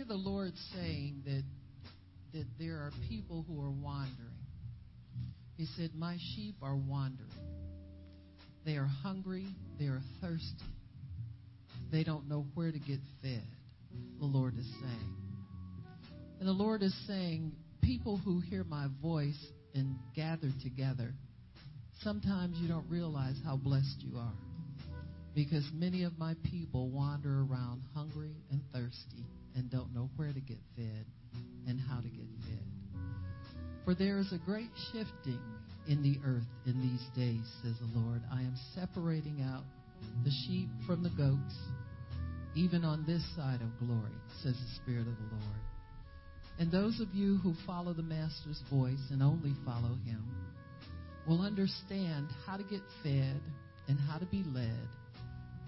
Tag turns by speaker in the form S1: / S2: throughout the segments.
S1: hear the Lord saying that, that there are people who are wandering. He said, My sheep are wandering. They are hungry. They are thirsty. They don't know where to get fed, the Lord is saying. And the Lord is saying, People who hear my voice and gather together, sometimes you don't realize how blessed you are because many of my people wander around hungry and thirsty and don't know where to get fed and how to get fed. For there is a great shifting in the earth in these days, says the Lord. I am separating out the sheep from the goats, even on this side of glory, says the Spirit of the Lord. And those of you who follow the Master's voice and only follow Him will understand how to get fed and how to be led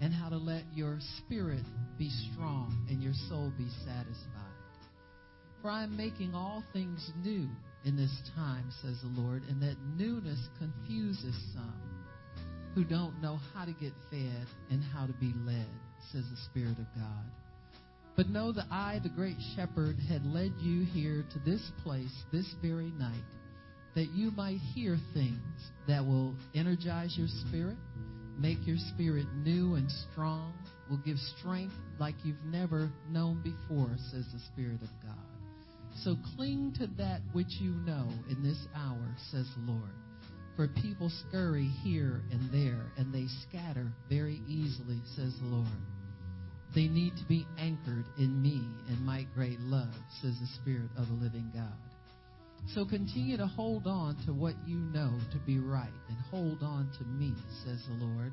S1: and how to let your spirit be strong and your soul be satisfied. For I am making all things new in this time, says the Lord, and that newness confuses some who don't know how to get fed and how to be led, says the Spirit of God. But know that I, the great shepherd, had led you here to this place this very night, that you might hear things that will energize your spirit, make your spirit new and strong, will give strength like you've never known before, says the Spirit of God. So cling to that which you know in this hour, says the Lord. For people scurry here and there, and they scatter very easily, says the Lord. They need to be anchored in me and my great love, says the Spirit of the living God. So continue to hold on to what you know to be right and hold on to me, says the Lord.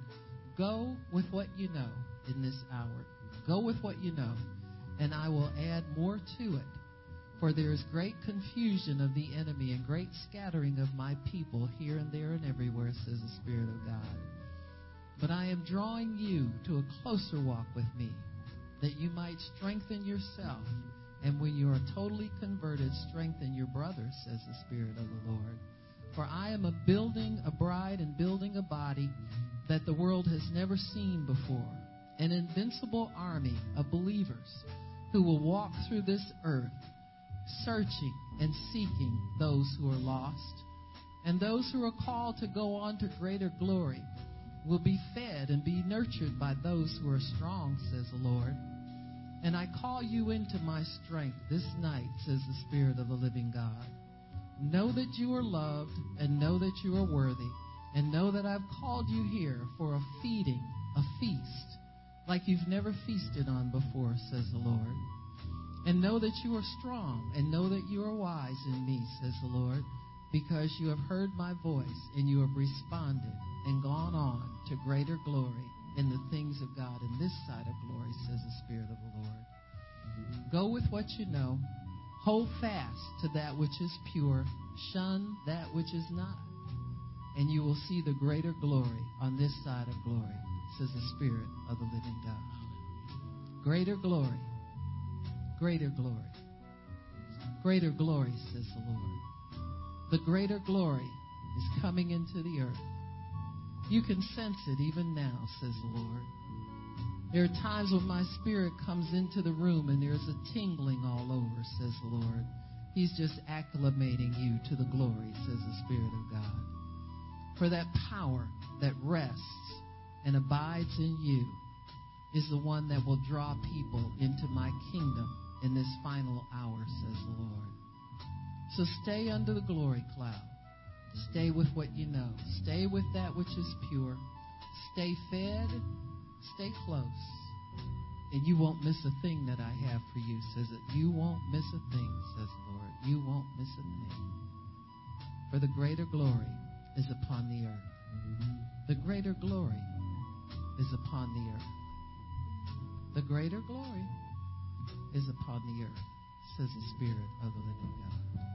S1: Go with what you know in this hour. Go with what you know, and I will add more to it. For there is great confusion of the enemy and great scattering of my people here and there and everywhere, says the Spirit of God. But I am drawing you to a closer walk with me, that you might strengthen yourself. And when you are totally converted, strengthen your brothers, says the Spirit of the Lord. For I am a building a bride and building a body that the world has never seen before, an invincible army of believers who will walk through this earth searching and seeking those who are lost. And those who are called to go on to greater glory will be fed and be nurtured by those who are strong, says the Lord. And I call you into my strength this night, says the Spirit of the living God. Know that you are loved and know that you are worthy and know that I've called you here for a feeding, a feast, like you've never feasted on before, says the Lord. And know that you are strong, and know that you are wise in me, says the Lord, because you have heard my voice, and you have responded and gone on to greater glory in the things of God in this side of glory, says the Spirit of the Lord. Go with what you know. Hold fast to that which is pure. Shun that which is not. And you will see the greater glory on this side of glory, says the Spirit of the living God. Greater glory greater glory. Greater glory, says the Lord. The greater glory is coming into the earth. You can sense it even now, says the Lord. There are times when my spirit comes into the room and there's a tingling all over, says the Lord. He's just acclimating you to the glory, says the Spirit of God. For that power that rests and abides in you is the one that will draw people into my kingdom in this final hour, says the Lord. So stay under the glory cloud. Stay with what you know. Stay with that which is pure. Stay fed. Stay close. And you won't miss a thing that I have for you, says it. You won't miss a thing, says the Lord. You won't miss a thing. For the greater glory is upon the earth. The greater glory is upon the earth. The greater glory is upon the earth, says the Spirit of the living God.